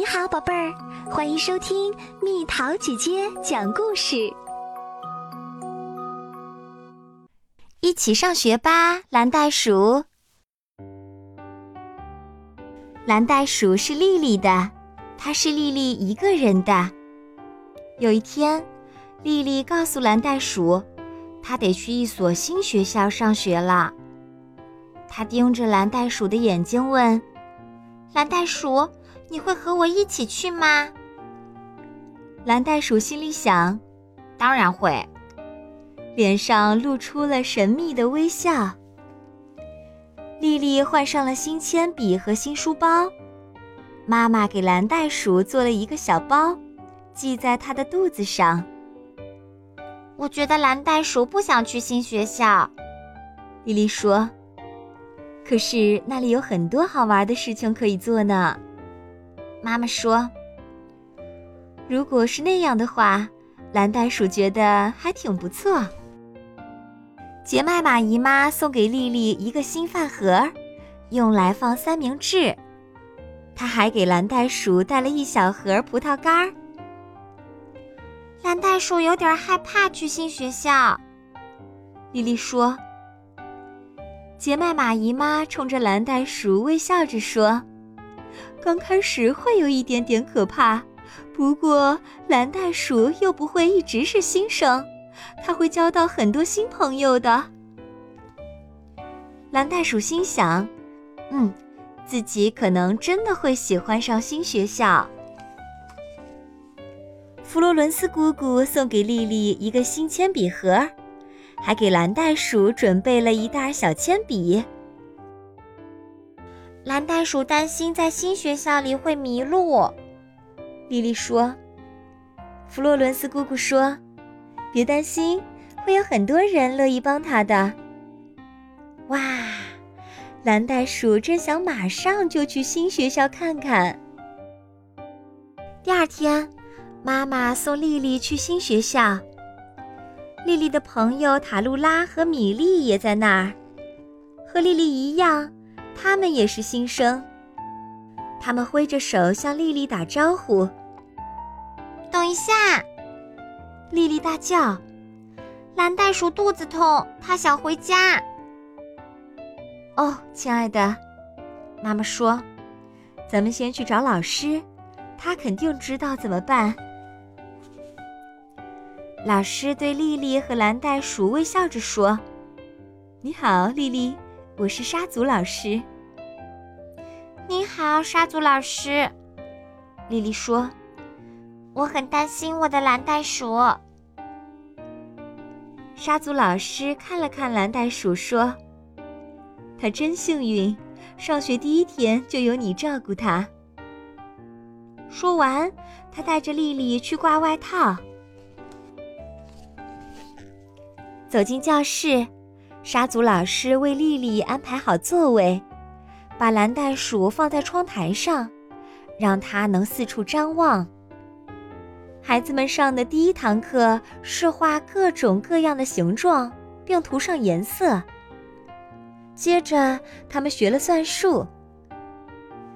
你好，宝贝儿，欢迎收听蜜桃姐姐讲故事。一起上学吧，蓝袋鼠。蓝袋鼠是丽丽的，它是丽丽一个人的。有一天，丽丽告诉蓝袋鼠，她得去一所新学校上学了。她盯着蓝袋鼠的眼睛问：“蓝袋鼠。”你会和我一起去吗？蓝袋鼠心里想：“当然会。”脸上露出了神秘的微笑。丽丽换上了新铅笔和新书包，妈妈给蓝袋鼠做了一个小包，系在它的肚子上。我觉得蓝袋鼠不想去新学校，丽丽说：“可是那里有很多好玩的事情可以做呢。”妈妈说：“如果是那样的话，蓝袋鼠觉得还挺不错。”杰麦玛姨妈送给丽丽一个新饭盒，用来放三明治。她还给蓝袋鼠带了一小盒葡萄干儿。蓝袋鼠有点害怕去新学校，丽丽说。杰麦玛姨妈冲着蓝袋鼠微笑着说。刚开始会有一点点可怕，不过蓝袋鼠又不会一直是新生，它会交到很多新朋友的。蓝袋鼠心想：“嗯，自己可能真的会喜欢上新学校。”弗罗伦斯姑姑送给丽丽一个新铅笔盒，还给蓝袋鼠准备了一袋小铅笔。蓝袋鼠担心在新学校里会迷路，丽丽说。弗洛伦斯姑姑说：“别担心，会有很多人乐意帮他的。”哇，蓝袋鼠真想马上就去新学校看看。第二天，妈妈送丽丽去新学校。丽丽的朋友塔露拉和米莉也在那儿，和丽丽一样。他们也是新生，他们挥着手向丽丽打招呼。等一下，丽丽大叫：“蓝袋鼠肚子痛，它想回家。”哦，亲爱的，妈妈说：“咱们先去找老师，他肯定知道怎么办。”老师对丽丽和蓝袋鼠微笑着说：“你好，丽丽。”我是沙祖老师。你好，沙祖老师。丽丽说：“我很担心我的蓝袋鼠。”沙祖老师看了看蓝袋鼠，说：“他真幸运，上学第一天就有你照顾他。”说完，他带着丽丽去挂外套，走进教室。沙祖老师为丽丽安排好座位，把蓝袋鼠放在窗台上，让它能四处张望。孩子们上的第一堂课是画各种各样的形状，并涂上颜色。接着，他们学了算术。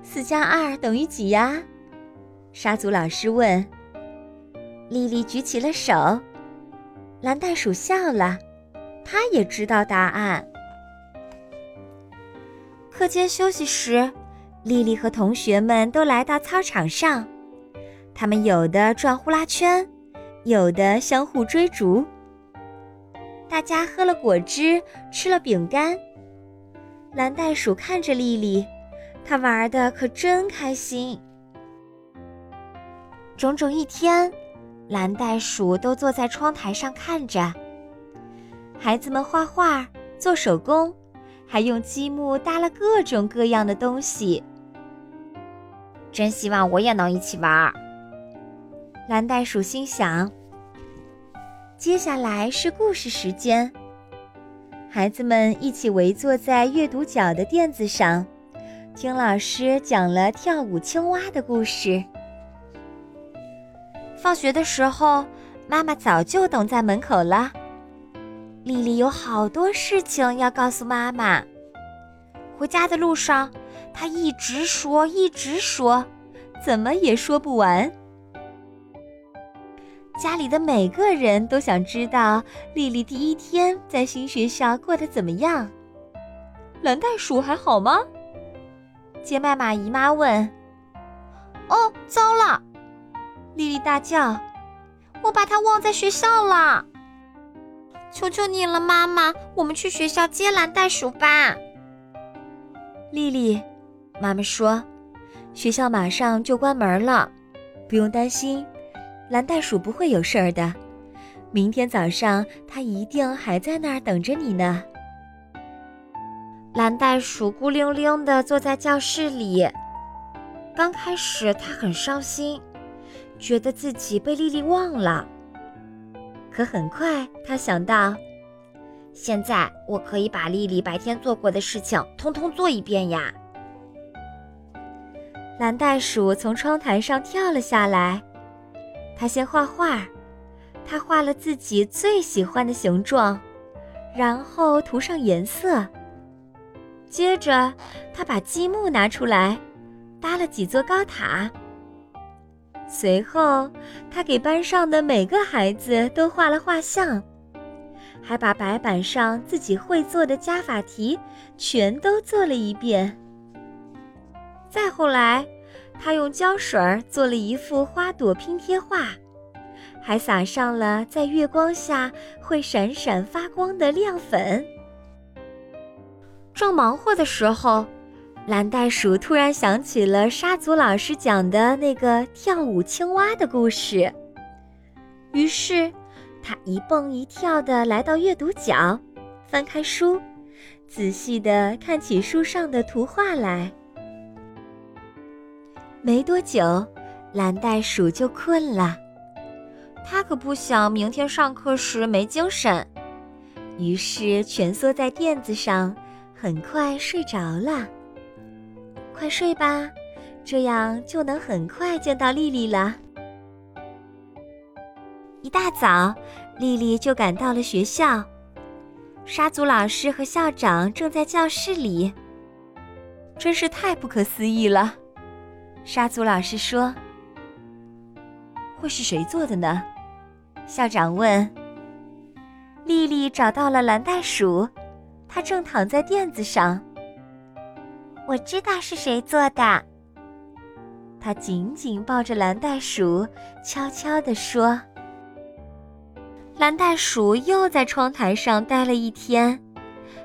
四加二等于几呀？沙祖老师问。丽丽举起了手，蓝袋鼠笑了。他也知道答案。课间休息时，丽丽和同学们都来到操场上，他们有的转呼啦圈，有的相互追逐。大家喝了果汁，吃了饼干。蓝袋鼠看着丽丽，她玩的可真开心。整整一天，蓝袋鼠都坐在窗台上看着。孩子们画画、做手工，还用积木搭了各种各样的东西。真希望我也能一起玩。蓝袋鼠心想。接下来是故事时间。孩子们一起围坐在阅读角的垫子上，听老师讲了跳舞青蛙的故事。放学的时候，妈妈早就等在门口了。丽丽有好多事情要告诉妈妈。回家的路上，她一直说，一直说，怎么也说不完。家里的每个人都想知道丽丽第一天在新学校过得怎么样。蓝袋鼠还好吗？杰麦玛姨妈问。哦，糟了！丽丽大叫：“我把它忘在学校了！求求你了，妈妈，我们去学校接蓝袋鼠吧。”丽丽，妈妈说：“学校马上就关门了，不用担心，蓝袋鼠不会有事儿的。明天早上它一定还在那儿等着你呢。”蓝袋鼠孤零零地坐在教室里。刚开始，它很伤心，觉得自己被丽丽忘了。可很快，他想到，现在我可以把丽丽白天做过的事情通通做一遍呀。蓝袋鼠从窗台上跳了下来，他先画画，他画了自己最喜欢的形状，然后涂上颜色。接着，他把积木拿出来。搭了几座高塔。随后，他给班上的每个孩子都画了画像，还把白板上自己会做的加法题全都做了一遍。再后来，他用胶水做了一幅花朵拼贴画，还撒上了在月光下会闪闪发光的亮粉。正忙活的时候。蓝袋鼠突然想起了沙祖老师讲的那个跳舞青蛙的故事，于是它一蹦一跳地来到阅读角，翻开书，仔细地看起书上的图画来。没多久，蓝袋鼠就困了，它可不想明天上课时没精神，于是蜷缩在垫子上，很快睡着了。快睡吧，这样就能很快见到丽丽了。一大早，丽丽就赶到了学校。沙祖老师和校长正在教室里，真是太不可思议了。沙祖老师说：“会是谁做的呢？”校长问。丽丽找到了蓝袋鼠，它正躺在垫子上。我知道是谁做的。他紧紧抱着蓝袋鼠，悄悄地说：“蓝袋鼠又在窗台上待了一天，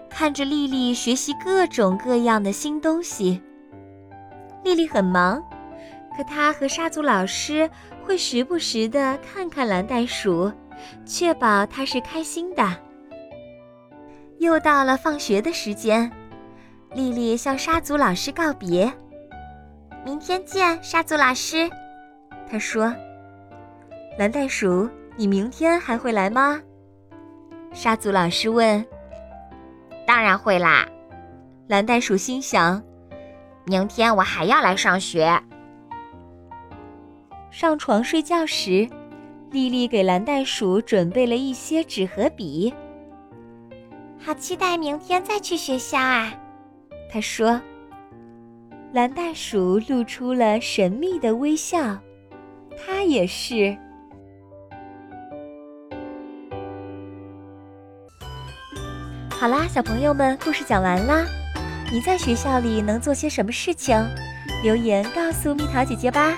看着丽丽学习各种各样的新东西。丽丽很忙，可她和沙祖老师会时不时的看看蓝袋鼠，确保它是开心的。又到了放学的时间。”丽丽向沙祖老师告别。明天见，沙祖老师。她说：“蓝袋鼠，你明天还会来吗？”沙祖老师问。“当然会啦。”蓝袋鼠心想：“明天我还要来上学。”上床睡觉时，丽丽给蓝袋鼠准备了一些纸和笔。好期待明天再去学校啊！他说：“蓝袋鼠露出了神秘的微笑，它也是。”好啦，小朋友们，故事讲完啦。你在学校里能做些什么事情？留言告诉蜜桃姐姐吧。